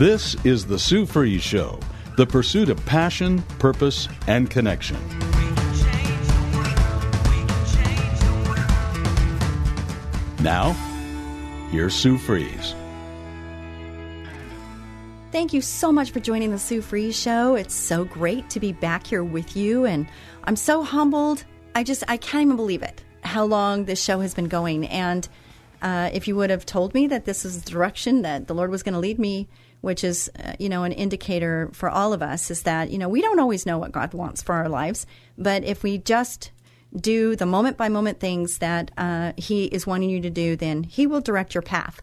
This is the Sue Fries Show, the pursuit of passion, purpose, and connection. Now, here's Sue Fries. Thank you so much for joining the Sue Fries Show. It's so great to be back here with you, and I'm so humbled. I just I can't even believe it how long this show has been going. And uh, if you would have told me that this is the direction that the Lord was going to lead me, which is uh, you know an indicator for all of us, is that you know we don't always know what God wants for our lives, but if we just do the moment by moment things that uh, He is wanting you to do, then He will direct your path.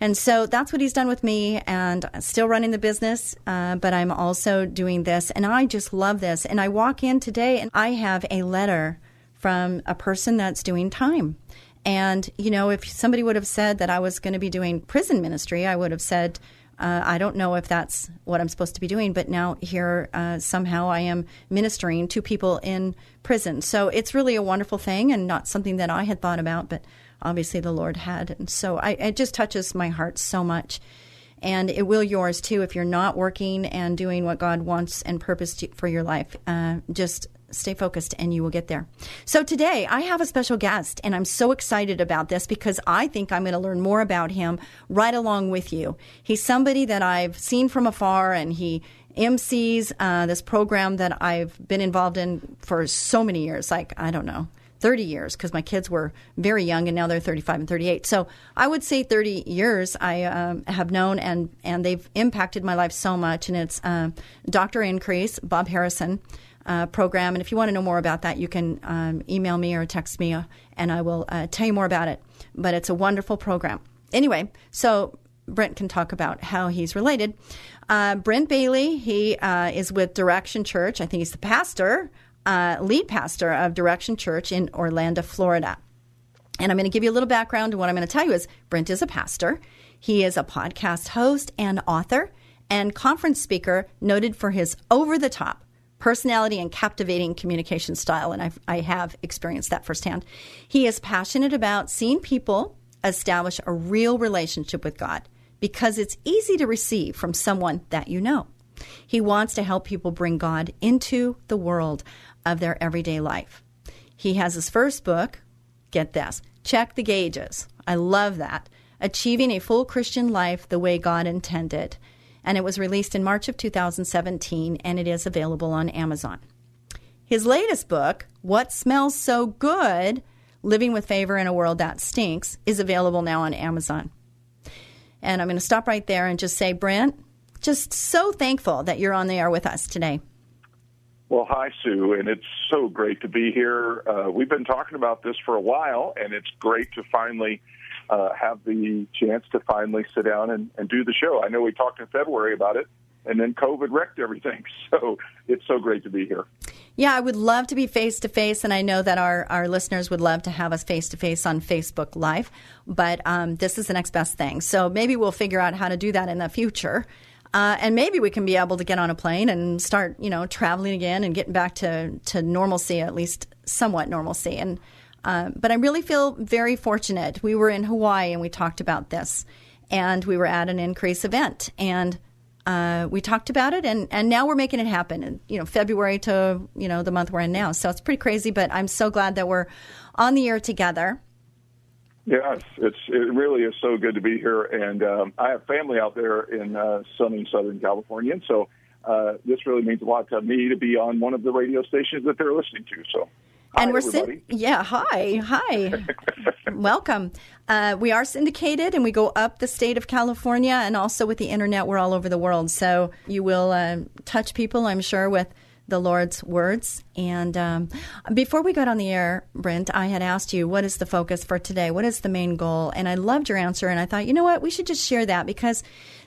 And so that's what he's done with me, and still running the business, uh, but I'm also doing this. And I just love this. And I walk in today, and I have a letter from a person that's doing time. And, you know, if somebody would have said that I was going to be doing prison ministry, I would have said, uh, I don't know if that's what I'm supposed to be doing, but now here uh, somehow I am ministering to people in prison. So it's really a wonderful thing and not something that I had thought about, but obviously the Lord had. And so I, it just touches my heart so much. And it will yours too if you're not working and doing what God wants and purposed for your life. Uh, just stay focused and you will get there. So today I have a special guest and I'm so excited about this because I think I'm going to learn more about him right along with you. He's somebody that I've seen from afar and he MCs uh, this program that I've been involved in for so many years, like, I don't know, 30 years because my kids were very young and now they're 35 and 38. So I would say 30 years I um, have known and, and they've impacted my life so much. And it's uh, Dr. Increase, Bob Harrison. Uh, program. And if you want to know more about that, you can um, email me or text me, uh, and I will uh, tell you more about it. But it's a wonderful program. Anyway, so Brent can talk about how he's related. Uh, Brent Bailey, he uh, is with Direction Church. I think he's the pastor, uh, lead pastor of Direction Church in Orlando, Florida. And I'm going to give you a little background. And what I'm going to tell you is Brent is a pastor. He is a podcast host and author and conference speaker noted for his over the top personality and captivating communication style, and I've, I have experienced that firsthand. He is passionate about seeing people establish a real relationship with God because it's easy to receive from someone that you know. He wants to help people bring God into the world of their everyday life. He has his first book, get this, Check the Gauges. I love that. Achieving a Full Christian Life the Way God Intended and it was released in March of 2017, and it is available on Amazon. His latest book, What Smells So Good Living with Favor in a World That Stinks, is available now on Amazon. And I'm going to stop right there and just say, Brent, just so thankful that you're on the air with us today. Well, hi, Sue, and it's so great to be here. Uh, we've been talking about this for a while, and it's great to finally uh, have the chance to finally sit down and, and do the show. I know we talked in February about it, and then COVID wrecked everything. So it's so great to be here. Yeah, I would love to be face to face, and I know that our, our listeners would love to have us face to face on Facebook Live, but um, this is the next best thing. So maybe we'll figure out how to do that in the future. Uh, and maybe we can be able to get on a plane and start, you know, traveling again and getting back to, to normalcy, at least somewhat normalcy. And uh, but I really feel very fortunate. We were in Hawaii and we talked about this, and we were at an increase event, and uh, we talked about it, and, and now we're making it happen. And you know, February to you know the month we're in now, so it's pretty crazy. But I'm so glad that we're on the air together. Yes, it's it really is so good to be here, and um, I have family out there in uh, sunny Southern California, and so uh, this really means a lot to me to be on one of the radio stations that they're listening to. So Hi, and we're syn- yeah hi hi welcome uh, we are syndicated and we go up the state of california and also with the internet we're all over the world so you will uh, touch people i'm sure with the Lord's words. And um, before we got on the air, Brent, I had asked you, what is the focus for today? What is the main goal? And I loved your answer. And I thought, you know what? We should just share that because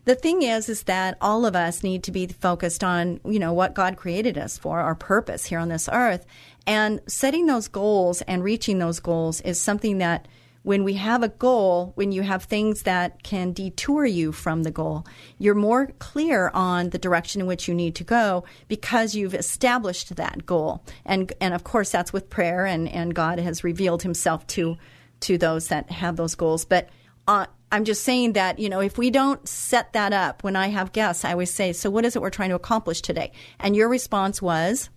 the thing is, is that all of us need to be focused on, you know, what God created us for, our purpose here on this earth. And setting those goals and reaching those goals is something that when we have a goal, when you have things that can detour you from the goal, you're more clear on the direction in which you need to go because you've established that goal. And and of course that's with prayer and, and God has revealed himself to to those that have those goals. But uh, I'm just saying that, you know, if we don't set that up, when I have guests, I always say, So what is it we're trying to accomplish today? And your response was?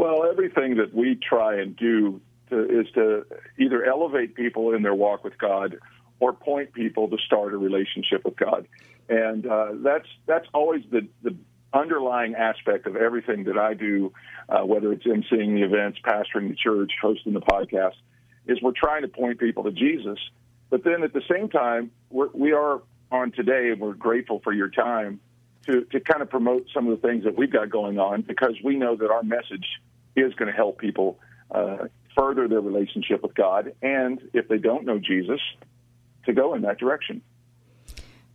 Well, everything that we try and do to, is to either elevate people in their walk with God or point people to start a relationship with God. And uh, that's that's always the, the underlying aspect of everything that I do, uh, whether it's emceeing the events, pastoring the church, hosting the podcast, is we're trying to point people to Jesus. But then at the same time, we're, we are on today, and we're grateful for your time to, to kind of promote some of the things that we've got going on because we know that our message is going to help people uh, further their relationship with God, and if they don't know Jesus, to go in that direction.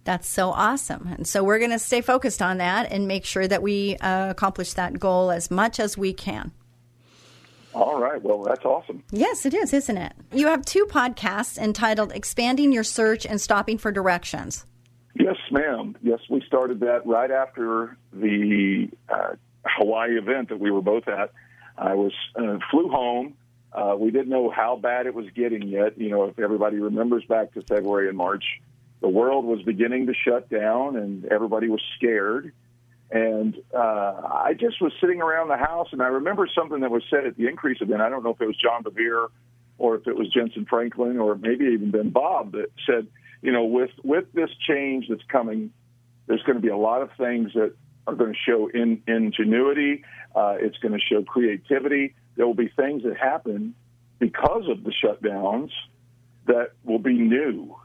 That's so awesome. And so we're going to stay focused on that and make sure that we uh, accomplish that goal as much as we can. All right. Well, that's awesome. Yes, it is, isn't it? You have two podcasts entitled Expanding Your Search and Stopping for Directions. Yes, ma'am. Yes, we started that right after the uh, Hawaii event that we were both at. I was uh, flew home uh, we didn't know how bad it was getting yet. You know, if everybody remembers back to February and March, the world was beginning to shut down and everybody was scared. And uh, I just was sitting around the house, and I remember something that was said at the increase event. I don't know if it was John Bevere or if it was Jentezen Franklin or maybe even Ben Bob that said, you know, with with this change that's coming, there's going to be a lot of things that are going to show in, ingenuity. Uh, it's going to show creativity there will be things that happen because of the shutdowns that will be new.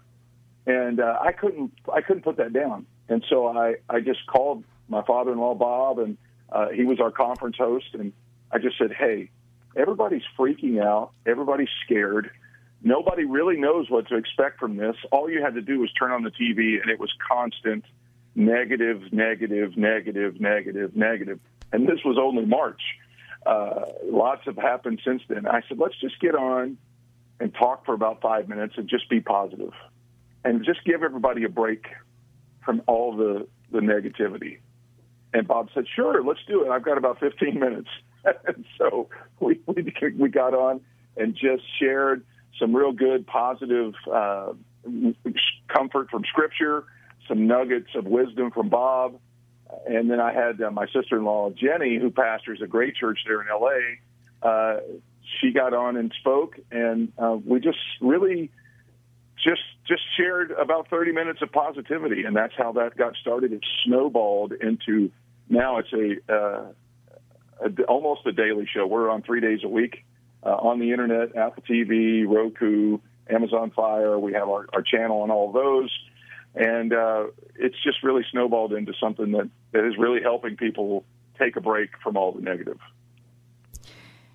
And uh, I couldn't I couldn't put that down. And so I, I just called my father-in-law Bob, and uh, he was our conference host, and I just said, "Hey, everybody's freaking out. Everybody's scared. Nobody really knows what to expect from this. All you had to do was turn on the TV, and it was constant negative, negative, negative, negative, negative. And this was only March. Uh, lots have happened since then. I said, let's just get on and talk for about five minutes and just be positive and just give everybody a break from all the, the negativity. And Bob said, sure, let's do it. I've got about 15 minutes. and so we, we, we got on and just shared some real good, positive uh, comfort from Scripture, some nuggets of wisdom from Bob, and then I had uh, my sister-in-law Jenny, who pastors a great church there in L.A. Uh, she got on and spoke, and uh, we just really just just shared about 30 minutes of positivity, and that's how that got started. It snowballed into now it's a, uh, a almost a daily show. We're on three days a week uh, on the internet, Apple TV, Roku, Amazon Fire. We have our, our channel on all those and uh, it's just really snowballed into something that, that is really helping people take a break from all the negative.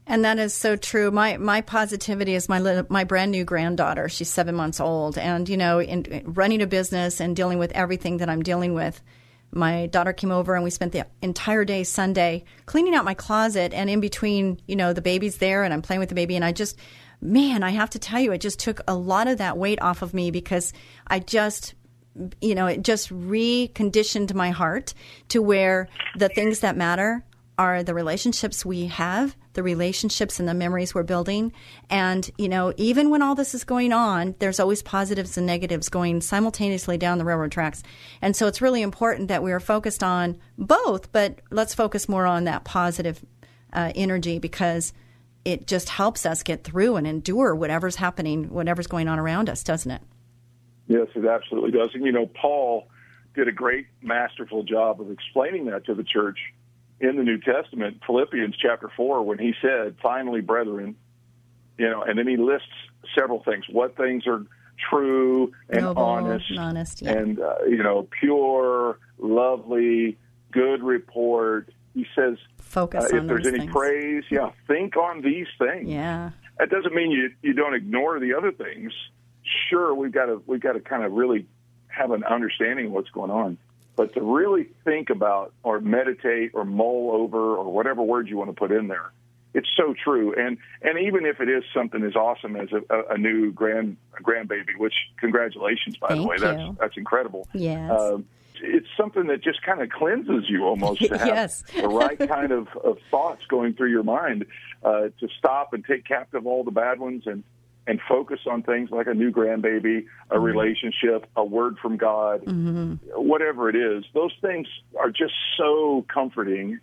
And that is so true. My my positivity is my my brand new granddaughter. She's seven months old, and you know, in, in running a business and dealing with everything that I'm dealing with. My daughter came over and we spent the entire day Sunday cleaning out my closet. And in between, you know, the baby's there and I'm playing with the baby, and I just, man, I have to tell you, it just took a lot of that weight off of me because I just you know, it just reconditioned my heart to where the things that matter are the relationships we have, the relationships and the memories we're building. And, you know, even when all this is going on, there's always positives and negatives going simultaneously down the railroad tracks. And so it's really important that we are focused on both, but let's focus more on that positive uh, energy because it just helps us get through and endure whatever's happening, whatever's going on around us, doesn't it? Yes, it absolutely does. And you know, Paul did a great, masterful job of explaining that to the church in the New Testament, Philippians chapter four, when he said, "Finally, brethren," you know, and then he lists several things: what things are true and Noble, honest, honest yeah. and uh, you know, pure, lovely, good report. he says, Focus uh, if there's any things. praise, yeah, think on these things. Yeah. That doesn't mean you you don't ignore the other things. Sure, we've got to we've got to kind of really have an understanding of what's going on, but to really think about or meditate or mull over or whatever word you want to put in there, it's so true. And and even if it is something as awesome as a, a, a new grand grandbaby, which congratulations by the way, you. that's that's incredible. Yes. Um, it's something that just kind of cleanses you almost to have Yes. the right kind of, of thoughts going through your mind uh, to stop and take captive all the bad ones and and focus on things like a new grandbaby, a relationship, a word from God, mm-hmm. whatever it is. Those things are just so comforting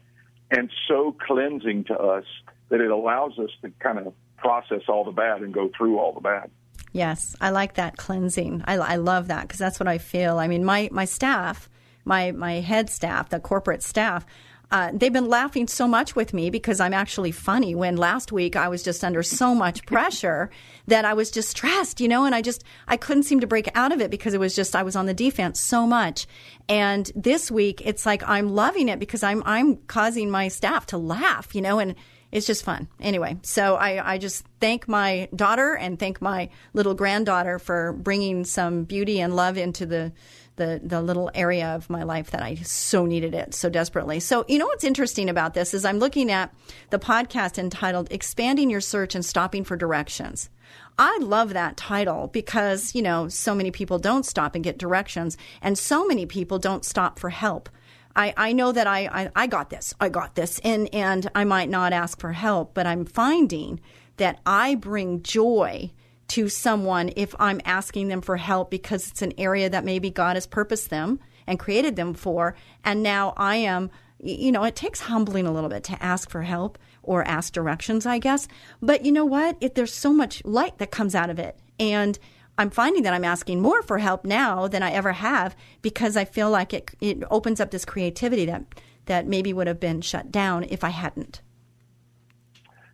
and so cleansing to us that it allows us to kind of process all the bad and go through all the bad. Yes, I like that cleansing. I, I love that because that's what I feel. I mean, my my staff, my my head staff, the corporate staff, uh, they've been laughing so much with me because I'm actually funny. When last week I was just under so much pressure that I was just stressed, you know, and I just I couldn't seem to break out of it because it was just I was on the defense so much. And this week it's like I'm loving it because I'm I'm causing my staff to laugh, you know, and it's just fun. Anyway, so I, I just thank my daughter and thank my little granddaughter for bringing some beauty and love into the, the, the little area of my life that I so needed it so desperately. So, you know what's interesting about this is I'm looking at the podcast entitled Expanding Your Search and Stopping for Directions. I love that title because, you know, so many people don't stop and get directions, and so many people don't stop for help. I, I know that I, I, I got this, I got this, and, and I might not ask for help, but I'm finding that I bring joy to someone if I'm asking them for help because it's an area that maybe God has purposed them and created them for. And now I am, you know, it takes humbling a little bit to ask for help or ask directions, I guess. But you know what? It, there's so much light that comes out of it. And I'm finding that I'm asking more for help now than I ever have because I feel like it it opens up this creativity that that maybe would have been shut down if I hadn't.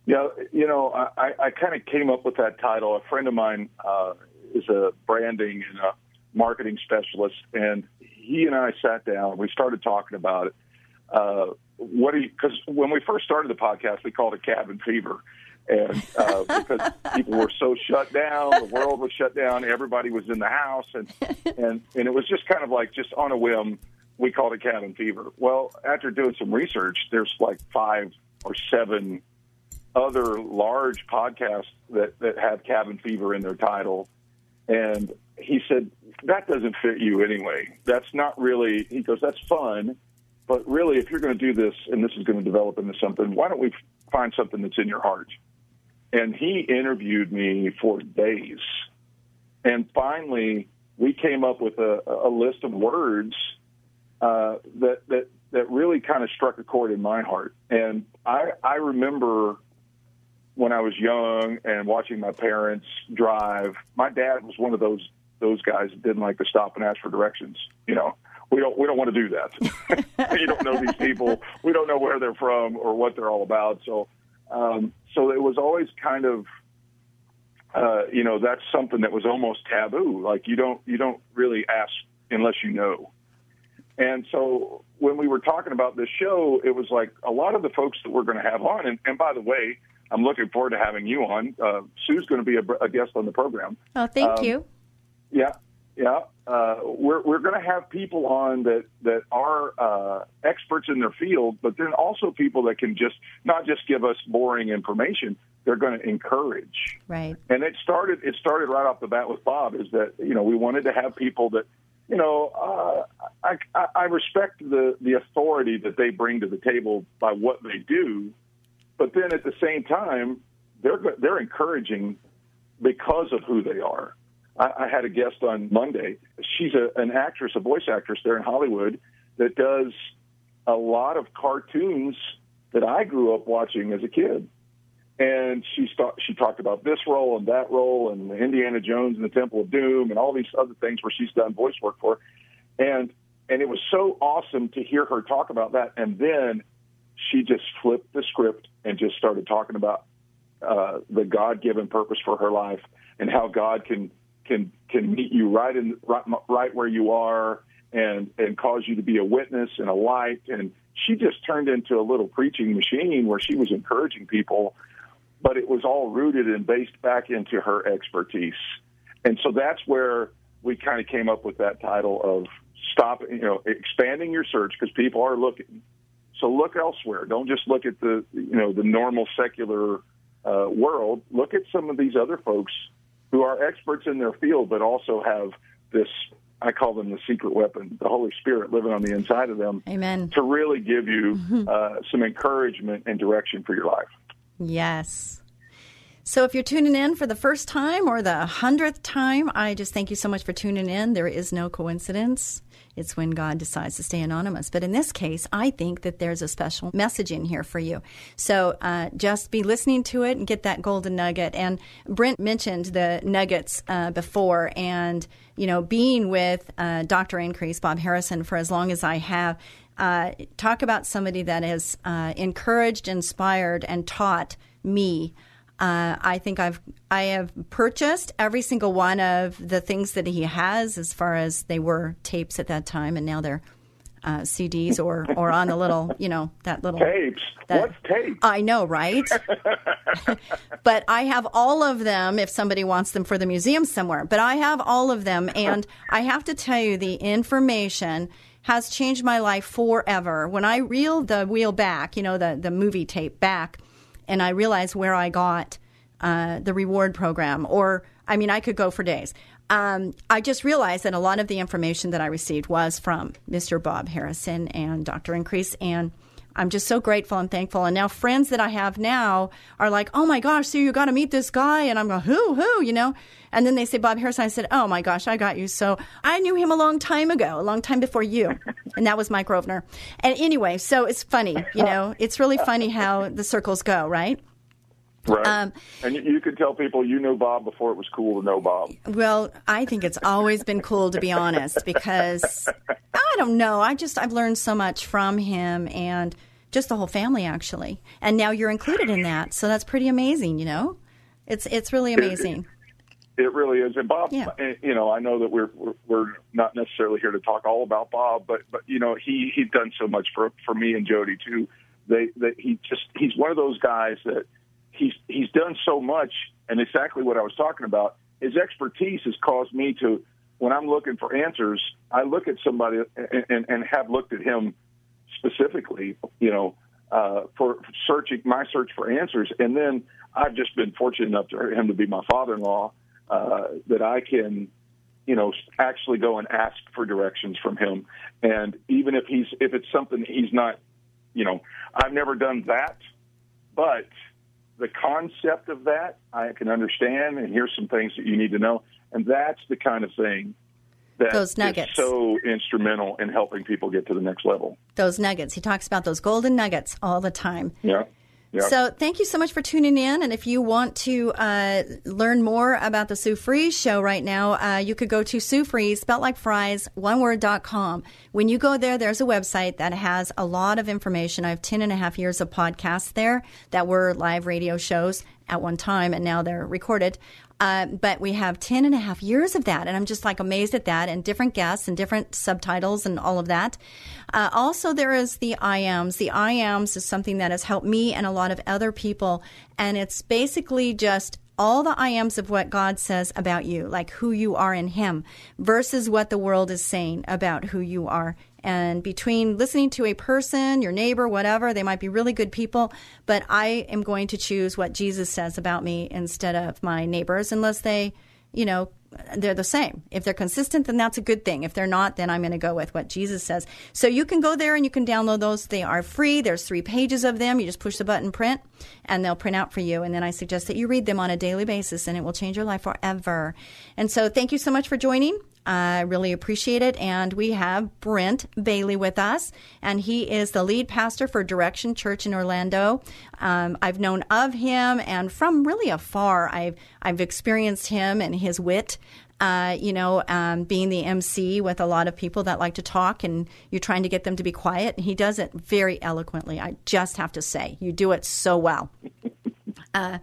Yeah, you know, I, I kind of came up with that title. A friend of mine uh, is a branding and a marketing specialist, and he and I sat down. We started talking about it. Uh, what do you? Because when we first started the podcast, we called it Cabin Fever, and uh, because people were so shut down, the world was shut down, everybody was in the house, and and and it was just kind of like just on a whim, we called it Cabin Fever. Well, after doing some research, there's like five or seven other large podcasts that, that have cabin fever in their title. And he said, that doesn't fit you anyway. That's not really, he goes, that's fun. But really, if you're going to do this and this is going to develop into something, why don't we find something that's in your heart? And he interviewed me for days. And finally, we came up with a, a list of words uh, that, that, that really kind of struck a chord in my heart. And I, I remember when I was young and watching my parents drive, my dad was one of those those guys that didn't like to stop and ask for directions. You know, we don't we don't want to do that. you don't know these people. We don't know where they're from or what they're all about. So, um, so it was always kind of, uh, you know, that's something that was almost taboo. Like you don't you don't really ask unless you know. And so when we were talking about this show, it was like a lot of the folks that we're going to have on. And, and by the way, I'm looking forward to having you on. Uh, Sue's going to be a, a guest on the program. Oh, thank Um, you. Yeah, yeah. Uh, we're we're going to have people on that that are uh, experts in their field, but then also people that can just not just give us boring information. They're going to encourage. Right. And it started it started right off the bat with Bob. Is that you know we wanted to have people that you know uh, I, I I respect the the authority that they bring to the table by what they do, then at the same time they're they're encouraging because of who they are. I, I had a guest on Monday. She's a, an actress, a voice actress there in Hollywood that does a lot of cartoons that I grew up watching as a kid. And she st- she talked about this role and that role and Indiana Jones and the Temple of Doom and all these other things where she's done voice work for. And and it was so awesome to hear her talk about that. And then she just flipped the script and just started talking about uh, the God given purpose for her life and how God can can can meet you right in right, right where you are and and cause you to be a witness and a light. And she just turned into a little preaching machine where she was encouraging people, but it was all rooted and based back into her expertise. And so that's where we kind of came up with that title of stop, you know, expanding your search because people are looking. So look elsewhere. Don't just look at the, you know, the normal secular uh, world. Look at some of these other folks who are experts in their field, but also have this. I call them the secret weapon, the Holy Spirit living on the inside of them. Amen. To really give you uh, some encouragement and direction for your life. Yes. So if you're tuning in for the first time or the hundredth time, I just thank you so much for tuning in. There is no coincidence. It's when God decides to stay anonymous. But in this case, I think that there's a special message in here for you. So uh, just be listening to it and get that golden nugget. And Brent mentioned the nuggets uh, before, and you know, being with uh, Dr. Increase Bob Harrison for as long as I have. Uh, talk about somebody that has uh, encouraged, inspired, and taught me uh, I think I've I have purchased every single one of the things that he has, as far as they were tapes at that time, and now they're uh, CDs or or on the little you know that little tapes. That, What's tapes? I know, right? but I have all of them. If somebody wants them for the museum somewhere, but I have all of them, and I have to tell you, the information has changed my life forever. When I reel the wheel back, you know, the the movie tape back and I realized where I got uh, the reward program, or I mean, I could go for days. Um, I just realized that a lot of the information that I received was from Mr. Bob Harrison and Dr. Increase, and I'm just so grateful and thankful. And now friends that I have now are like, "Oh my gosh, so you got to meet this guy?" And I'm going, "Who? Who?" You know. And then they say Bob Harrison. I said, "Oh my gosh, I got you." So I knew him a long time ago, a long time before you, and that was Mike Rovner. And anyway, so it's funny, you know, it's really funny how the circles go, right? Right. Um, and you, you could tell people you knew Bob before it was cool to know Bob. Well, I think it's always been cool to be honest because I don't know. I just I've learned so much from him and just the whole family actually. And now you're included in that. So that's pretty amazing, you know? It's it's really amazing. It, really is. And Bob, yeah. Eh, you know, I know that we're, we're we're not necessarily here to talk all about Bob, but but you know, he he's done so much for for me and Jody too. They that he just he's one of those guys that he's he's done so much, and exactly what I was talking about. His expertise has caused me to, when I'm looking for answers, I look at somebody and, and, and have looked at him specifically, you know, uh, for searching my search for answers, and then I've just been fortunate enough to him to be my father-in-law uh, that I can, you know, actually go and ask for directions from him, and even if he's if it's something he's not, you know, I've never done that, but the concept of that I can understand, and here's some things that you need to know, and that's the kind of thing that those nuggets so instrumental in helping people get to the next level. Those nuggets. He talks about those golden nuggets all the time. Yeah. So thank you so much for tuning in. And if you want to uh, learn more about the Sue Fries show right now, uh, you could go to Sue Fries, spelled like fries, one word, dot com. When you go there, there's a website that has a lot of information. I have 10 and a half years of podcasts there that were live radio shows at one time, and now they're recorded. Uh, but we have 10 and a half years of that. And I'm just like amazed at that and different guests and different subtitles and all of that. Uh, also, there is the IAMS. The IAMS is something that has helped me and a lot of other people. And it's basically just all the Iams of what God says about you, like who you are in Him, versus what the world is saying about who you are and between listening to a person, your neighbor, whatever, they might be really good people, but I am going to choose what Jesus says about me instead of my neighbors, unless they, you know, they're the same. If they're consistent, then that's a good thing. If they're not, then I'm going to go with what Jesus says. So you can go there and you can download those. They are free. There's three pages of them. You just push the button print and they'll print out for you. And then I suggest that you read them on a daily basis and it will change your life forever. And so thank you so much for joining. I really appreciate it. And we have Brent Bailey with us, and he is the lead pastor for Direction Church in Orlando. Um, I've known of him, and from really afar, I've I've experienced him and his wit. Uh, you know, um, being the MC with a lot of people that like to talk, and you're trying to get them to be quiet. And he does it very eloquently. I just have to say, you do it so well. Uh,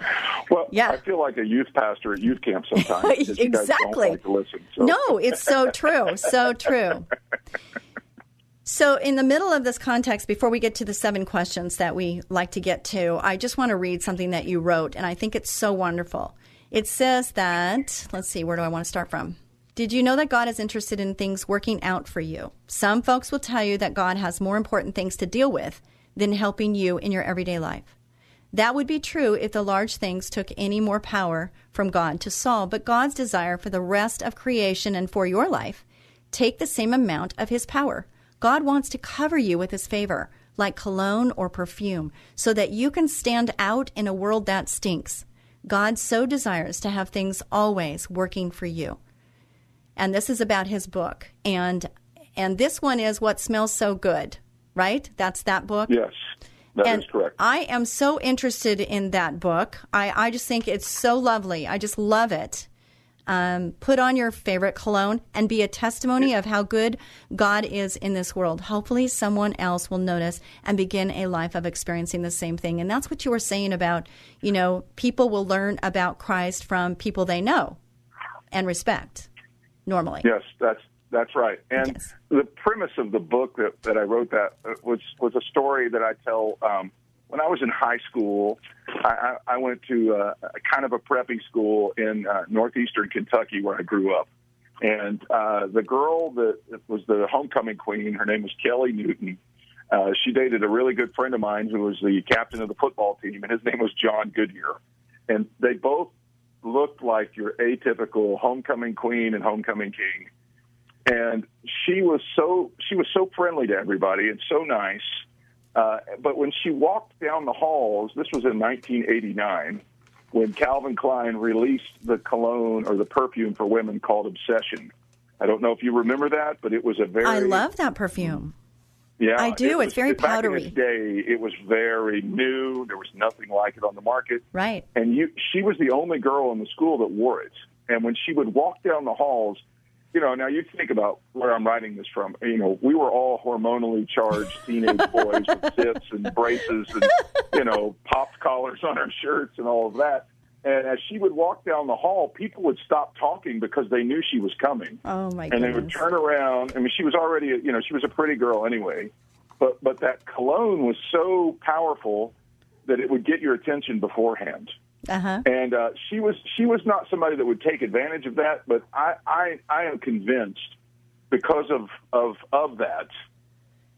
well, yeah. I feel like a youth pastor at youth camp sometimes. exactly. Like listen, so. No, it's so true. So true. So, in the middle of this context, before we get to the seven questions that we like to get to, I just want to read something that you wrote, and I think it's so wonderful. It says that, let's see, where do I want to start from? Did you know that God is interested in things working out for you? Some folks will tell you that God has more important things to deal with than helping you in your everyday life. That would be true if the large things took any more power from God to solve, but God's desire for the rest of creation and for your life take the same amount of his power. God wants to cover you with his favor, like cologne or perfume, so that you can stand out in a world that stinks. God so desires to have things always working for you. And this is about his book. And and this one is what smells so good, right? That's that book. Yes. That and is correct. I am so interested in that book. I, I just think it's so lovely. I just love it. Um, put on your favorite cologne and be a testimony of how good God is in this world. Hopefully, someone else will notice and begin a life of experiencing the same thing. And that's what you were saying about, you know, people will learn about Christ from people they know and respect normally. Yes, that's that's right. And Yes. the premise of the book that, that I wrote that uh, was was a story that I tell. Um, when I was in high school, I, I went to uh, a kind of a preppy school in uh, northeastern Kentucky where I grew up. And uh, the girl that was the homecoming queen, her name was Kelly Newton. Uh, she dated a really good friend of mine who was the captain of the football team, and his name was John Goodyear. And they both looked like your atypical homecoming queen and homecoming king. And she was so she was so friendly to everybody and so nice. Uh, but when she walked down the halls, this was in 1989, when Calvin Klein released the cologne or the perfume for women called Obsession. I don't know if you remember that, but it was a very I love that perfume. yeah, I do. it It's very back in powdery. its day, it was very new. There was nothing like it on the market Right. and you she was the only girl in the school that wore it and when she would walk down the halls you know now you think about where i'm writing this from you know we were all hormonally charged teenage boys with zits and braces and you know popped collars on our shirts and all of that and as she would walk down the hall people would stop talking because they knew she was coming Oh my God. and they would turn around. I mean, she was already, you know, she was a pretty girl anyway, but but that cologne was so powerful that it would get your attention beforehand. Uh huh. And uh, she was she was not somebody that would take advantage of that, but I I, I am convinced because of of of that.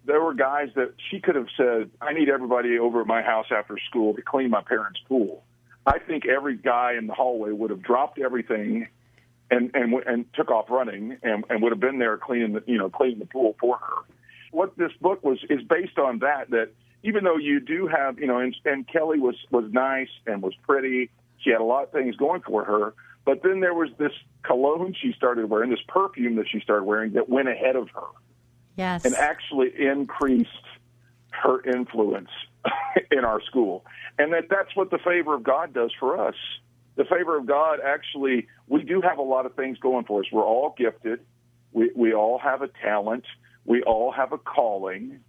There were guys that she could have said, "I need everybody over at my house after school to clean my parents' pool." I think every guy in the hallway would have dropped everything and and and took off running and, and would have been there cleaning the you know cleaning the pool for her. What this book was is based on that. That even though you do have you know and, and Kelly was was nice and was pretty, she had a lot of things going for her. But then there was this cologne she started wearing, this perfume that she started wearing that went ahead of her Yes. and actually increased her influence in our school. And that that's what the favor of God does for us. The favor of God actually, we do have a lot of things going for us. We're all gifted. We, we all have a talent. We all have a calling.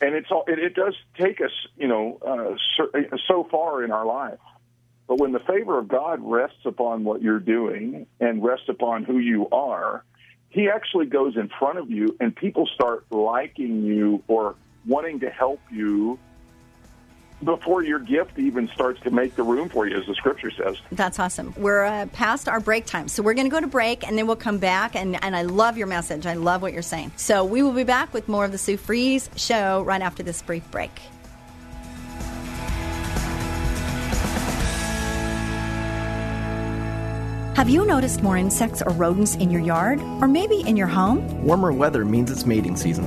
And it's all, it, it does take us, you know, uh, so, so far in our life. But when the favor of God rests upon what you're doing and rests upon who you are, he actually goes in front of you and people start liking you or wanting to help you before your gift even starts to make the room for you, as the scripture says. That's awesome. We're uh, past our break time. So we're going to go to break and then we'll come back. And, and I love your message. I love what you're saying. So we will be back with more of the Sue Fries show right after this brief break. Have you noticed more insects or rodents in your yard or maybe in your home? Warmer weather means it's mating season.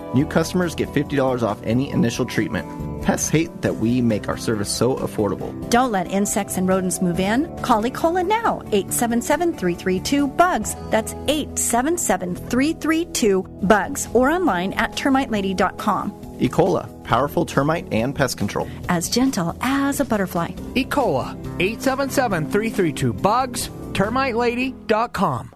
New customers get $50 off any initial treatment. Pests hate that we make our service so affordable. Don't let insects and rodents move in. Call Ecola now, 877 332 BUGS. That's 877 332 BUGS or online at termitelady.com. Ecola, powerful termite and pest control. As gentle as a butterfly. Ecola, 877 332 BUGS, termitelady.com.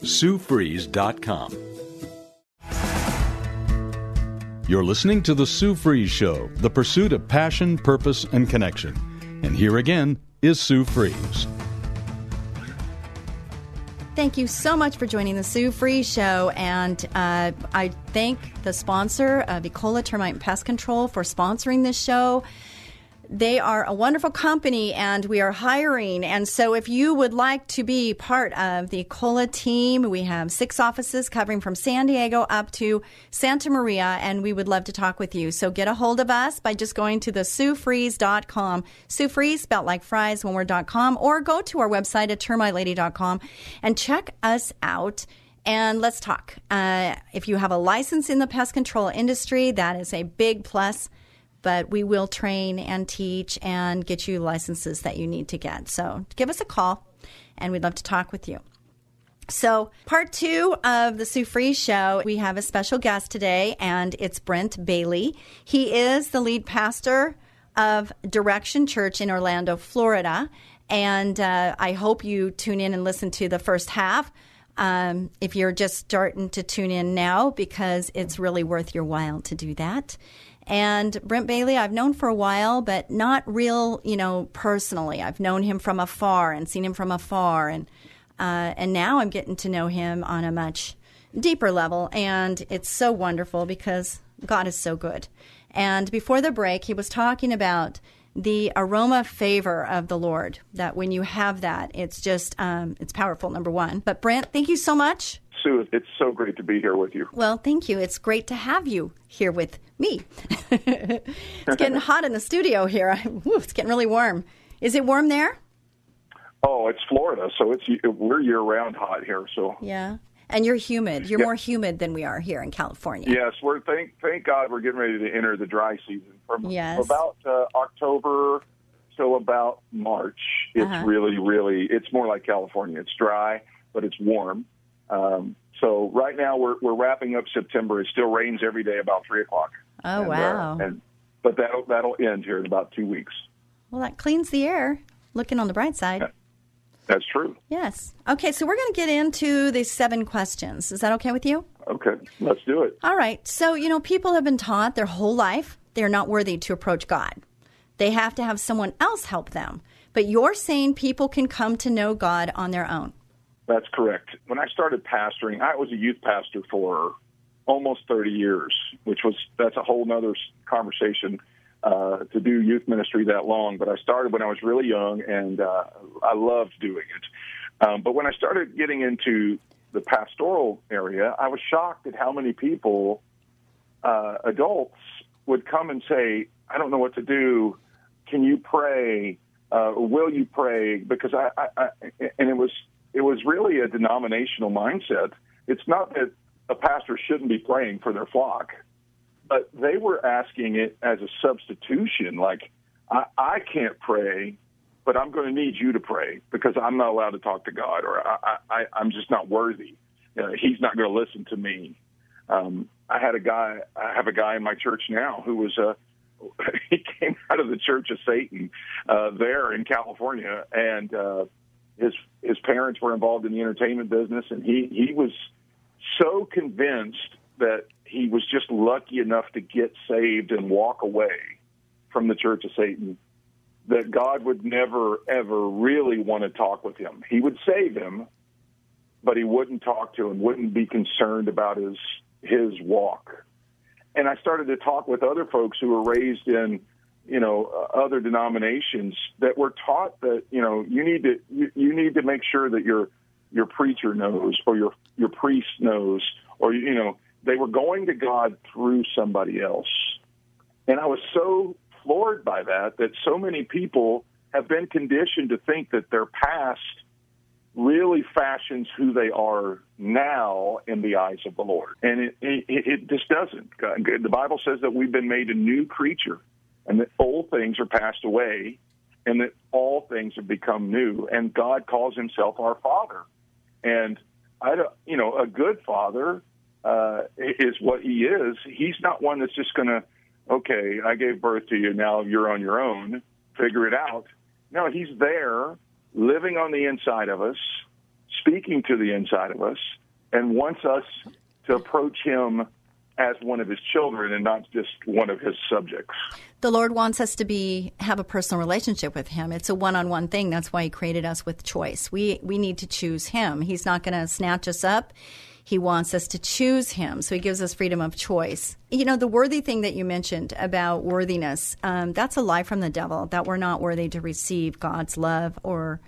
SueFries.com. You're listening to The Sue Fries Show, the pursuit of passion, purpose, and connection. And here again is Sue Fries. Thank you so much for joining the Sue Fries Show. And uh, I thank the sponsor of Ecola Termite and Pest Control for sponsoring this show. They are a wonderful company and we are hiring. And so if you would like to be part of the COLA team, we have six offices covering from San Diego up to Santa Maria, and we would love to talk with you. So get a hold of us by just going to the SueFries.com. Sue Fries, spelled like fries, one word.com, or go to our website at termitelady.com and check us out and let's talk. Uh, if you have a license in the pest control industry, that is a big plus but we will train and teach and get you licenses that you need to get. So give us a call, and we'd love to talk with you. So, part two of the Sue Fries Show, we have a special guest today, and it's Brent Bailey. He is the lead pastor of Direction Church in Orlando, Florida. And uh, I hope you tune in and listen to the first half. Um, if you're just starting to tune in now, because it's really worth your while to do that. And Brent Bailey, I've known for a while, but not real, you know, personally. I've known him from afar and seen him from afar, and uh, and now I'm getting to know him on a much deeper level, and it's so wonderful because God is so good. And before the break, he was talking about the aroma favor of the Lord. That when you have that, it's just um, it's powerful. Number one. But Brent, thank you so much. Sue, it's so great to be here with you. Well, thank you. It's great to have you here with me. it's getting hot in the studio here. Woo, it's getting really warm. Is it warm there? Oh, it's Florida, so it's we're year round hot here. So yeah, and you're humid. You're yeah. more humid than we are here in California. Yes, we're thank thank God we're getting ready to enter the dry season from yes. about uh, October till about March. It's uh-huh. really really it's more like California. It's dry, but it's warm. Um, so right now we're we're wrapping up September. It still rains every day about three o'clock. Oh and, wow! Uh, and but that'll that'll end here in about two weeks. Well, that cleans the air. Looking on the bright side. That's true. Yes. Okay, so we're going to get into the seven questions. Is that okay with you? Okay, let's do it. All right. So, you know, people have been taught their whole life they're not worthy to approach God. They have to have someone else help them. But you're saying people can come to know God on their own. That's correct. When I started pastoring, I was a youth pastor for almost 30 years, which was that's a whole nother conversation uh, to do youth ministry that long. But I started when I was really young, and uh, I loved doing it. Um, but when I started getting into the pastoral area, I was shocked at how many people, uh, adults, would come and say, "I don't know what to do. Can you pray? Uh, will you pray?" Because I, I, I, and it was it was really a denominational mindset. It's not that a pastor shouldn't be praying for their flock, but they were asking it as a substitution. Like, I, I can't pray, but I'm going to need you to pray because I'm not allowed to talk to God, or I, I, I'm just not worthy. Uh, he's not going to listen to me. Um, I had a guy. I have a guy in my church now who was a he came out of the Church of Satan uh, there in California, and uh, his his parents were involved in the entertainment business, and he he was so convinced that he was just lucky enough to get saved and walk away from the Church of Satan that God would never ever really want to talk with him. He would save him, but he wouldn't talk to him, wouldn't be concerned about his his walk. And I started to talk with other folks who were raised in, you know, uh, other denominations that were taught that, you know, you need to you, you need to make sure that your your preacher knows or your your priest knows or you know, they were going to God through somebody else. And I was so floored by that that so many people have been conditioned to think that their past really fashions who they are now in the eyes of the Lord. And it, it, it just doesn't. The Bible says that we've been made a new creature and that old things are passed away and that all things have become new. And God calls himself our Father. And I don't, you know, a good father uh, is what he is. He's not one that's just going to, okay, I gave birth to you, now you're on your own, figure it out. No, he's there living on the inside of us, speaking to the inside of us, and wants us to approach him as one of his children and not just one of his subjects. The Lord wants us to be have a personal relationship with him. It's a one-on-one thing. That's why he created us with choice. We we need to choose him. He's not going to snatch us up. He wants us to choose him. So he gives us freedom of choice. You know, the worthy thing that you mentioned about worthiness, um, that's a lie from the devil that we're not worthy to receive God's love or,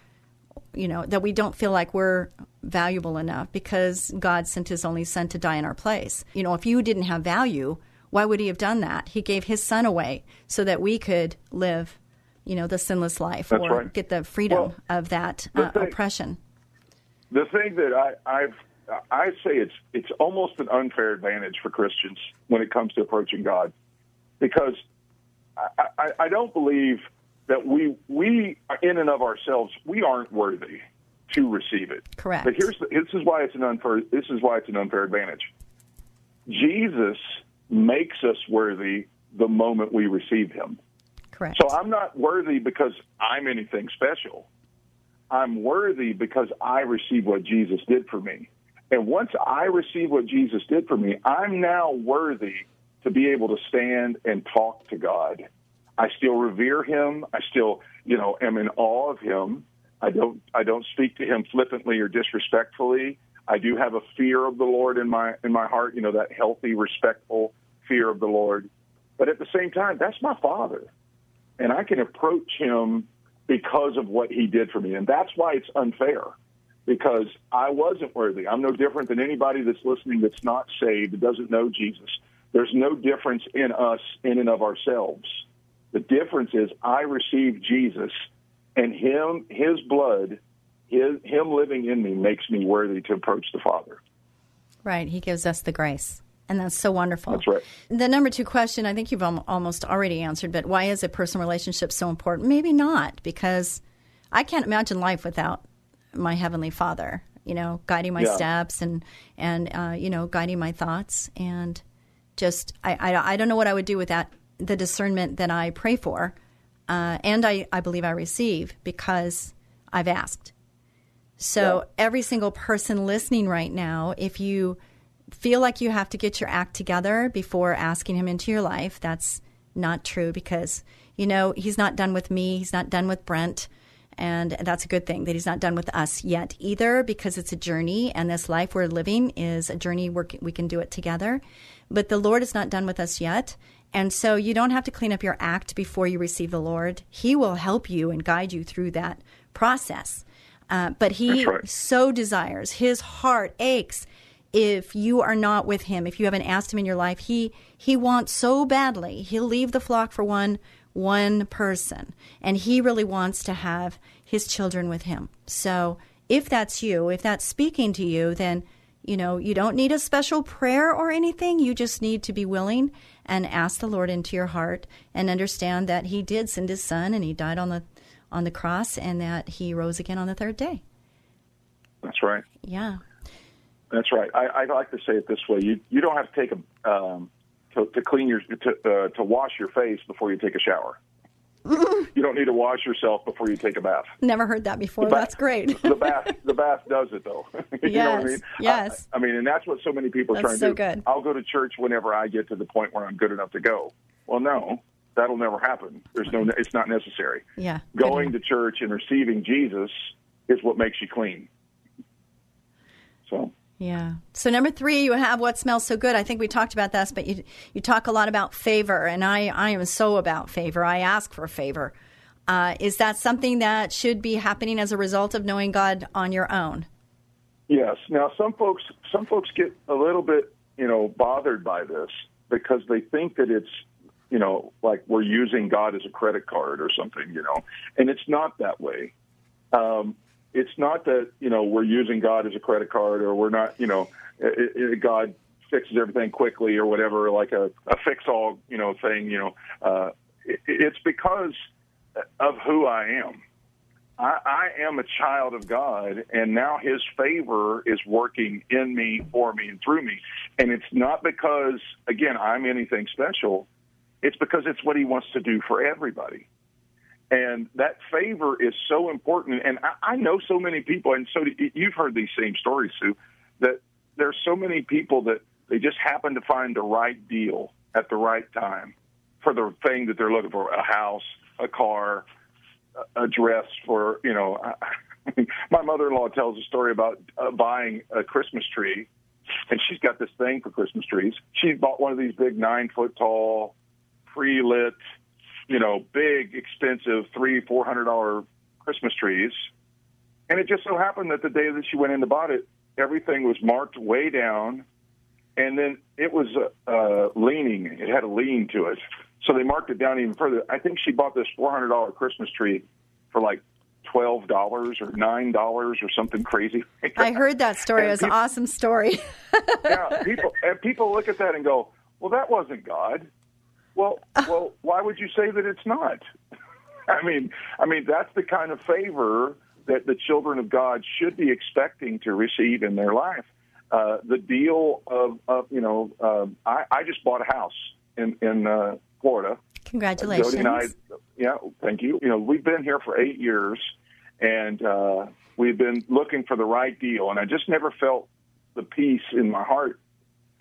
you know, that we don't feel like we're valuable enough because God sent his only son to die in our place. You know, if you didn't have value, why would he have done that? He gave his son away so that we could live, you know, the sinless life That's or right. get the freedom Well, of that uh, thing- oppression. The thing that I, I've I say it's it's almost an unfair advantage for Christians when it comes to approaching God, because I, I, I don't believe that we we in and of ourselves we aren't worthy to receive it. Correct. But here's the, this is why it's an unfair this is why it's an unfair advantage. Jesus makes us worthy the moment we receive Him. Correct. So I'm not worthy because I'm anything special. I'm worthy because I received what Jesus did for me. And once I receive what Jesus did for me, I'm now worthy to be able to stand and talk to God. I still revere him. I still, you know, am in awe of him. I don't I don't speak to him flippantly or disrespectfully. I do have a fear of the Lord in my in my heart, you know, that healthy, respectful fear of the Lord. But at the same time, that's my father. And I can approach him because of what he did for me. And that's why it's unfair. Because I wasn't worthy. I'm no different than anybody that's listening that's not saved, that doesn't know Jesus. There's no difference in us in and of ourselves. The difference is I received Jesus and him his blood, his him living in me makes me worthy to approach the Father. Right. He gives us the grace. And that's so wonderful. That's right. The number two question, I think you've al- almost already answered, but why is a personal relationship so important? Maybe not, because I can't imagine life without my heavenly Father. You know, guiding my Yeah. steps and and uh, you know guiding my thoughts and just I, I I don't know what I would do without the discernment that I pray for, uh, and I I believe I receive because I've asked. So every single person listening right now, if you feel like you have to get your act together before asking him into your life, that's not true because you know he's not done with me, he's not done with Brent, and that's a good thing that he's not done with us yet either because it's a journey and this life we're living is a journey where we can do it together. But the Lord is not done with us yet. And so you don't have to clean up your act before you receive the Lord. He will help you and guide you through that process. Uh, but he right. so desires, his heart aches if you are not with him, if you haven't asked him in your life, he he wants so badly. He'll leave the flock for one one person, and he really wants to have his children with him. So, if that's you, if that's speaking to you, then you know, you don't need a special prayer or anything. You just need to be willing and ask the Lord into your heart and understand that he did send his son and he died on the on the cross and that he rose again on the third day. That's right. Yeah. That's right. I, I like to say it this way: you you don't have to take a um, to, to clean your to uh, to wash your face before you take a shower. you don't need to wash yourself before you take a bath. Never heard that before. The That's great. the bath the bath does it though. you yes. know what I mean? Yes. I, I, mean, and that's what so many people are that's trying so to do. Good. I'll go to church whenever I get to the point where I'm good enough to go. Well, no, that'll never happen. There's no. It's not necessary. Yeah. Going to church and receiving Jesus is what makes you clean. So. Yeah. So number three, you have what smells so good. I think we talked about this, but you you talk a lot about favor, and I I am so about favor. I ask for favor. Uh, is that something that should be happening as a result of knowing God on your own? Yes. Now some folks some folks get a little bit you know bothered by this because they think that it's you know like we're using God as a credit card or something you know, and it's not that way. Um, it's not that you know we're using God as a credit card or we're not you know it, it, God fixes everything quickly or whatever like a, a fix all you know thing you know uh, it, it's because of who I am. I, I am a child of God, and now His favor is working in me, for me, and through me. And it's not because, again, I'm anything special. It's because it's what He wants to do for everybody. And that favor is so important. And I, I know so many people, and so you've heard these same stories, Sue, that there's so many people that they just happen to find the right deal at the right time for the thing that they're looking for a house, a car, a dress for, you know, my mother in law tells a story about uh, buying a Christmas tree, and she's got this thing for Christmas trees. She bought one of these big nine foot tall, pre lit, you know, big, expensive three, four hundred dollar Christmas trees. And it just so happened that the day that she went in to buy it, everything was marked way down, and then it was uh, uh, leaning. It had a lean to it, so they marked it down even further. I think she bought this four hundred dollar Christmas tree for like twelve dollars or nine dollars or something crazy. I heard that story. it was people, an awesome story. yeah, people and people look at that and go, "Well, that wasn't God." Well, well, why would you say that it's not? I mean, I mean that's the kind of favor that the children of God should be expecting to receive in their life. Uh, the deal of, of you know, uh, I, I just bought a house in in uh, Florida. Congratulations! Jody and I, yeah, thank you. You know, we've been here for eight years, and uh, we've been looking for the right deal, and I just never felt the peace in my heart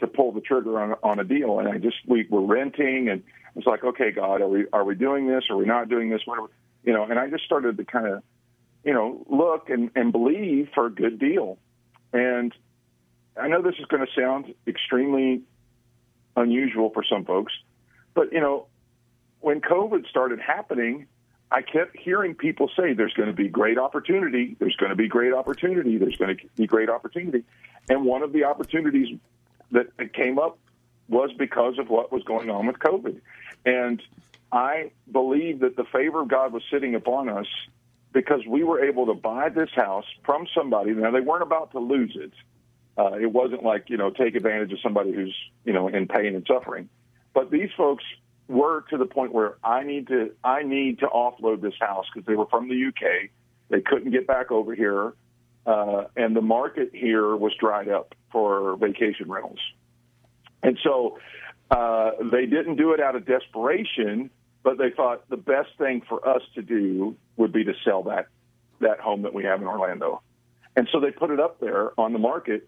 to pull the trigger on on a deal. And I just we were renting, and it's like, okay, God, are we are we doing this? Are we not doing this? What are we, you know? And I just started to kind of, you know, look and and believe for a good deal. And I know this is going to sound extremely unusual for some folks, but you know, when COVID started happening, I kept hearing people say there's going to be great opportunity, there's going to be great opportunity, there's going to be great opportunity. And one of the opportunities that came up was because of what was going on with COVID. And I believe that the favor of God was sitting upon us because we were able to buy this house from somebody. Now, they weren't about to lose it. Uh, it wasn't like, you know, take advantage of somebody who's, you know, in pain and suffering. But these folks were to the point where I need to I need to offload this house because they were from the UK. They couldn't get back over here, uh, and the market here was dried up for vacation rentals. And so uh, they didn't do it out of desperation, but they thought the best thing for us to do would be to sell that that home that we have in Orlando. And so they put it up there on the market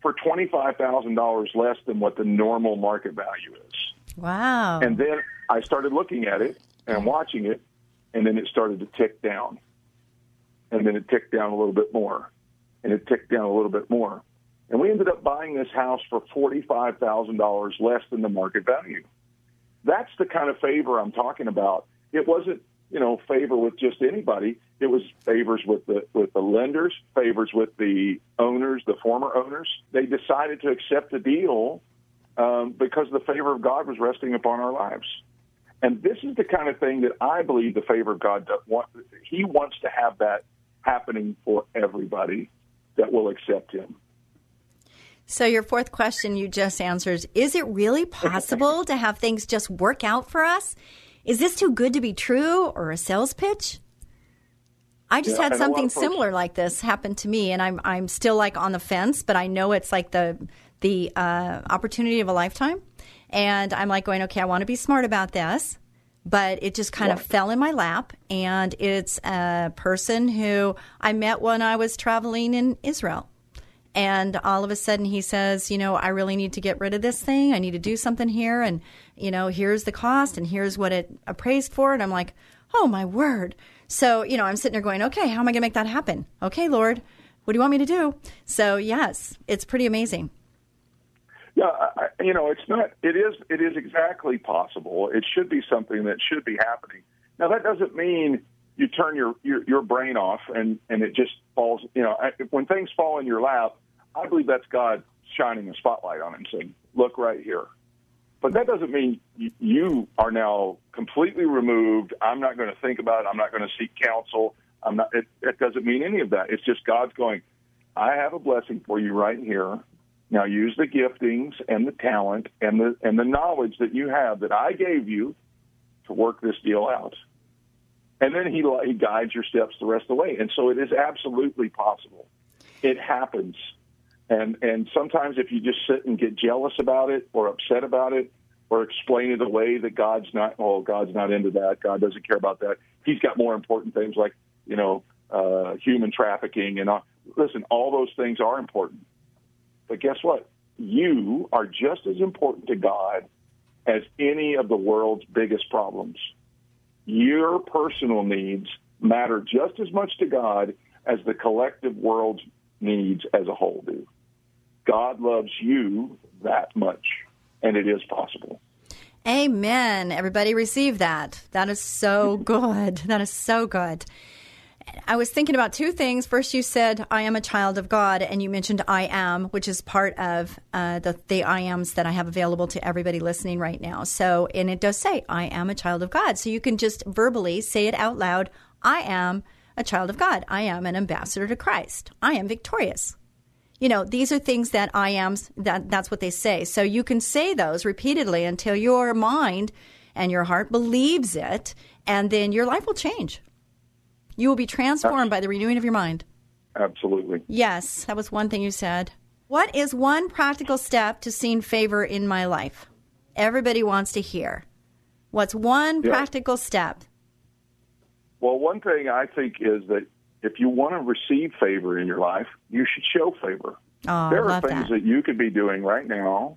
for twenty five thousand dollars less than what the normal market value is. Wow. And then I started looking at it and watching it, and then it started to tick down. And then it ticked down a little bit more, and it ticked down a little bit more. And we ended up buying this house for $45,000 less than the market value. That's the kind of favor I'm talking about. It wasn't, you know, favor with just anybody. It was favors with the with the lenders, favors with the owners, the former owners. They decided to accept the deal um, because the favor of God was resting upon our lives. And this is the kind of thing that I believe the favor of God does want. He wants to have that happening for everybody that will accept Him. So, your fourth question you just answered is it really possible to have things just work out for us? Is this too good to be true or a sales pitch? I just Yeah, had and a lot something folks- similar like this happen to me, and I'm I'm still like on the fence, but I know it's like the the uh, opportunity of a lifetime. And I'm like going, okay, I want to be smart about this. But it just kind of fell in my lap. And it's a person who I met when I was traveling in Israel. And all of a sudden he says, you know, I really need to get rid of this thing. I need to do something here. And, you know, here's the cost and here's what it appraised for. And I'm like, oh, my word. So, you know, I'm sitting there going, okay, how am I going to make that happen? Okay, Lord, what do you want me to do? So, yes, it's pretty amazing. Yeah, I, you know, it's not. It is. It is exactly possible. It should be something that should be happening. Now, that doesn't mean you turn your your, your brain off and and it just falls. You know, when things fall in your lap, I believe that's God shining a spotlight on him, saying, "Look right here." But that doesn't mean you are now completely removed. I'm not going to think about it. I'm not going to seek counsel. I'm not. It, it doesn't mean any of that. It's just God's going. I have a blessing for you right here. Now use the giftings and the talent and the and the knowledge that you have that I gave you to work this deal out. And then he he guides your steps the rest of the way. And so it is absolutely possible. It happens. And and sometimes if you just sit and get jealous about it or upset about it or explain it away that God's not oh God's not into that, God doesn't care about that. He's got more important things like, you know, uh, human trafficking and all. listen, all those things are important. But guess what? You are just as important to God as any of the world's biggest problems. Your personal needs matter just as much to God as the collective world's needs as a whole do. God loves you that much, and it is possible. Amen. Everybody receive that. That is so good. That is so good. I was thinking about two things. First, you said, I am a child of God, and you mentioned I am, which is part of uh, the, the I ams that I have available to everybody listening right now. So, and it does say, I am a child of God. So you can just verbally say it out loud I am a child of God. I am an ambassador to Christ. I am victorious. You know, these are things that I am, that, that's what they say. So you can say those repeatedly until your mind and your heart believes it, and then your life will change. You will be transformed by the renewing of your mind. Absolutely. Yes, that was one thing you said. What is one practical step to seeing favor in my life? Everybody wants to hear. What's one yeah. practical step? Well, one thing I think is that if you want to receive favor in your life, you should show favor. Oh, there are things that. that you could be doing right now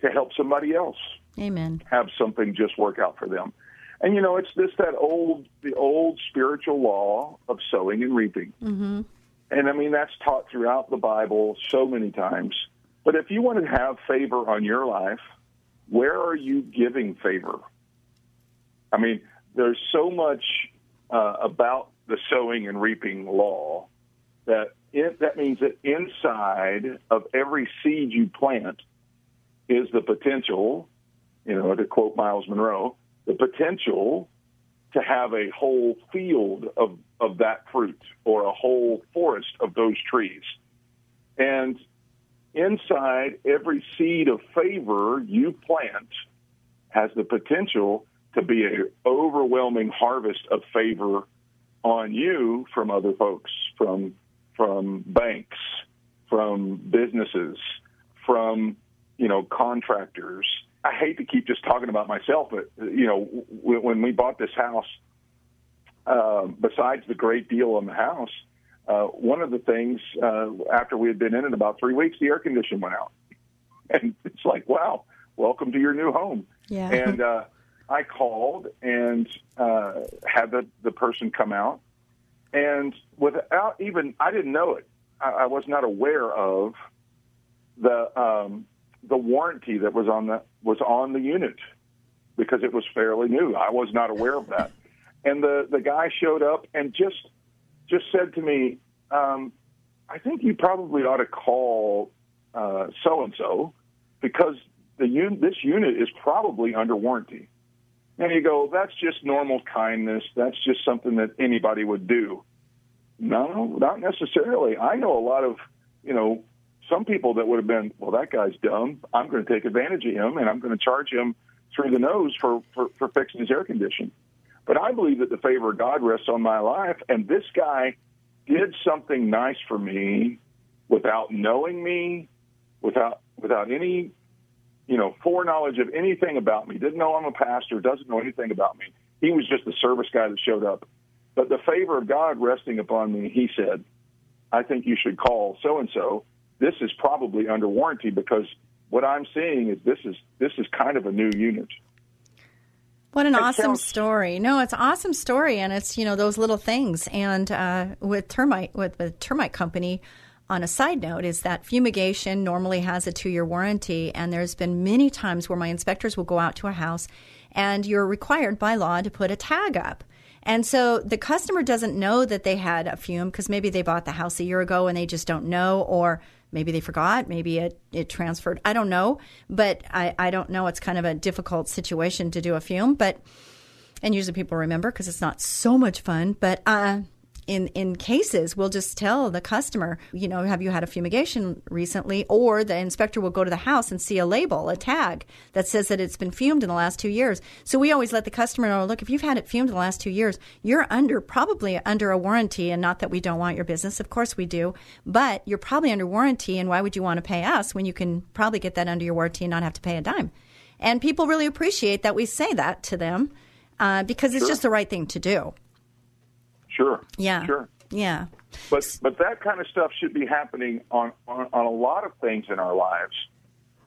to help somebody else. Amen. Have something just work out for them. And you know, it's this that old the old spiritual law of sowing and reaping. Mm-hmm. And I mean that's taught throughout the Bible so many times. But if you want to have favor on your life, where are you giving favor? I mean, there's so much uh, about the sowing and reaping law that it, that means that inside of every seed you plant is the potential, you know, to quote Myles Munroe, the potential to have a whole field of, of that fruit or a whole forest of those trees. And inside every seed of favor you plant has the potential to be an overwhelming harvest of favor on you from other folks, from from banks, from businesses, from you know contractors, I hate to keep just talking about myself, but you know, when we bought this house, uh, besides the great deal on the house, uh, one of the things uh, after we had been in it about three weeks, the air condition went out, and it's like, wow, welcome to your new home. Yeah. And uh, I called and uh, had the the person come out, and without even I didn't know it, I, I was not aware of the um, the warranty that was on the was on the unit because it was fairly new. I was not aware of that. And the the guy showed up and just just said to me, um, "I think you probably ought to call so and so because the un- this unit is probably under warranty." And you go, "That's just normal kindness. That's just something that anybody would do." No, not necessarily. I know a lot of you know some people that would have been, well, that guy's dumb. I'm going to take advantage of him and I'm going to charge him through the nose for, for, for fixing his air condition. But I believe that the favor of God rests on my life. And this guy did something nice for me without knowing me, without, without any you know, foreknowledge of anything about me. Didn't know I'm a pastor. Doesn't know anything about me. He was just a service guy that showed up. But the favor of God resting upon me, he said, I think you should call so and so. This is probably under warranty because what I'm seeing is this is this is kind of a new unit. What an It awesome sounds- story! No, it's an awesome story, and it's you know those little things. And uh, with termite, with the termite company, on a side note, is that fumigation normally has a two-year warranty, and there's been many times where my inspectors will go out to a house, and you're required by law to put a tag up. And so the customer doesn't know that they had a fume because maybe they bought the house a year ago and they just don't know, or maybe they forgot, maybe it, it transferred. I don't know, but I, I don't know. It's kind of a difficult situation to do a fume, but and usually people remember because it's not so much fun. But uh, in in cases, we'll just tell the customer, you know, have you had a fumigation recently? Or the inspector will go to the house and see a label, a tag that says that it's been fumed in the last two years. So we always let the customer know, look, if you've had it fumed in the last two years, you're under probably under a warranty. And not that we don't want your business, of course we do, but you're probably under warranty. And why would you want to pay us when you can probably get that under your warranty and not have to pay a dime? And people really appreciate that we say that to them uh, because it's Sure. just the right thing to do. Sure. Yeah. Sure. Yeah. But but that kind of stuff should be happening on, on, on a lot of things in our lives,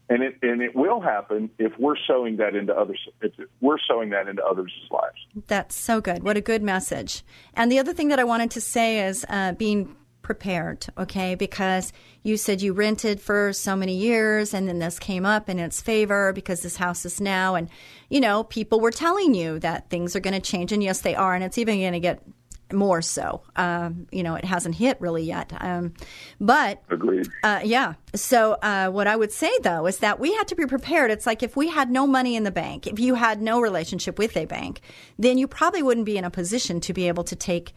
and it and it will happen if we're sowing that into others. If we're sowing that into others' lives. That's so good. What a good message. And the other thing that I wanted to say is uh, being prepared, okay? Because you said you rented for so many years and then this came up in its favor because this house is now. And, you know, people were telling you that things are going to change. And yes, they are. And it's even going to get more so. Um, you know, it hasn't hit really yet. Um, but Agreed. uh, yeah. So uh, what I would say though is that we had to be prepared. It's like if we had no money in the bank, if you had no relationship with a bank, then you probably wouldn't be in a position to be able to take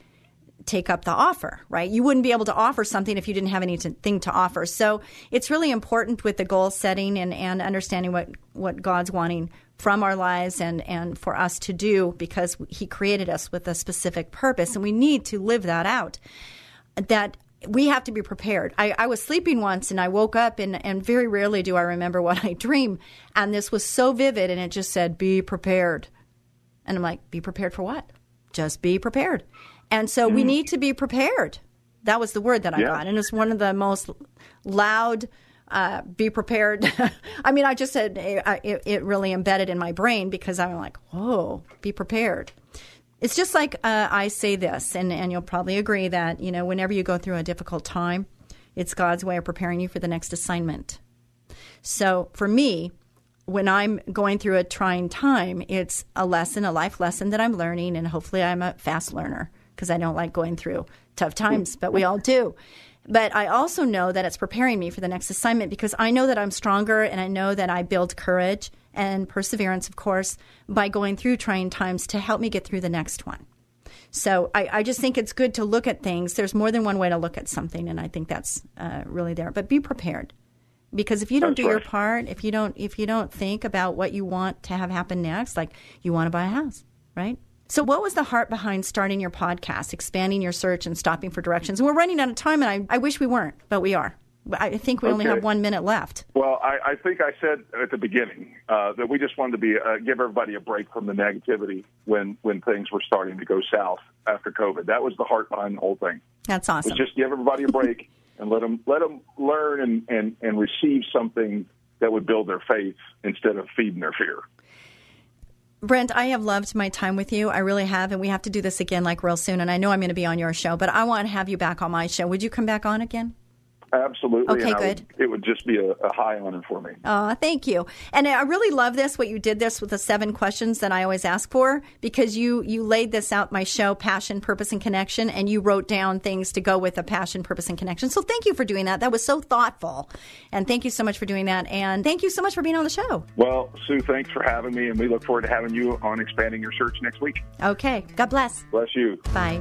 take up the offer, right? You wouldn't be able to offer something if you didn't have anything to offer. So it's really important with the goal setting and, and understanding what, what God's wanting from our lives and, and for us to do because He created us with a specific purpose and we need to live that out. That we have to be prepared. I, I was sleeping once and I woke up and, and very rarely do I remember what I dream. And this was so vivid and it just said, be prepared. And I'm like, be prepared for what? Just be prepared. And so we mm-hmm. need to be prepared. That was the word that I Yeah. got. And it's one of the most loud, uh, be prepared. I mean, I just said it, it really embedded in my brain because I'm like, whoa, be prepared. It's just like uh, I say this, and, and you'll probably agree that, you know, whenever you go through a difficult time, it's God's way of preparing you for the next assignment. So for me, when I'm going through a trying time, it's a lesson, a life lesson that I'm learning, and hopefully I'm a fast learner because I don't like going through tough times, but we all do. But I also know that it's preparing me for the next assignment because I know that I'm stronger and I know that I build courage and perseverance, of course, by going through trying times to help me get through the next one. So I, I just think it's good to look at things. There's more than one way to look at something, and I think that's uh, really there. But be prepared because if you don't do your part, if you don't if you don't think about what you want to have happen next, like you want to buy a house, right? So what was the heart behind starting your podcast, expanding your search and stopping for directions? And we're running out of time and I, I wish we weren't, but we are. I think we only have one minute left. Well, I, I think I said at the beginning uh, that we just wanted to be uh, give everybody a break from the negativity when when things were starting to go south after COVID. That was the heart behind the whole thing. That's awesome. just give everybody a break and let them let them learn and, and and receive something that would build their faith instead of feeding their fear. Brent, I have loved my time with you. I really have, and we have to do this again like real soon. And I know I'm going to be on your show, but I want to have you back on my show. Would you come back on again? Absolutely. Okay, good. Would, it would just be a, a high honor for me. Oh, thank you. And I really love this what you did this with the seven questions that I always ask for because you you laid this out my show passion, purpose and connection and you wrote down things to go with a passion, purpose and connection. So thank you for doing that. That was so thoughtful. And thank you so much for doing that and thank you so much for being on the show. Well, Sue, thanks for having me, and we look forward to having you on expanding your search next week. Okay. God bless. Bless you. Bye.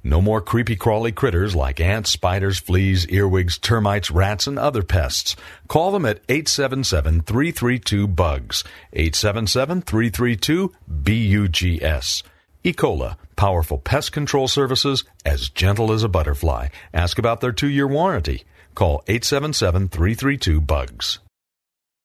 No more creepy crawly critters like ants, spiders, fleas, earwigs, termites, rats, and other pests. Call them at 877-332-BUGS. 877-332-BUGS. E. coli, powerful pest control services as gentle as a butterfly. Ask about their two-year warranty. Call 877-332-BUGS.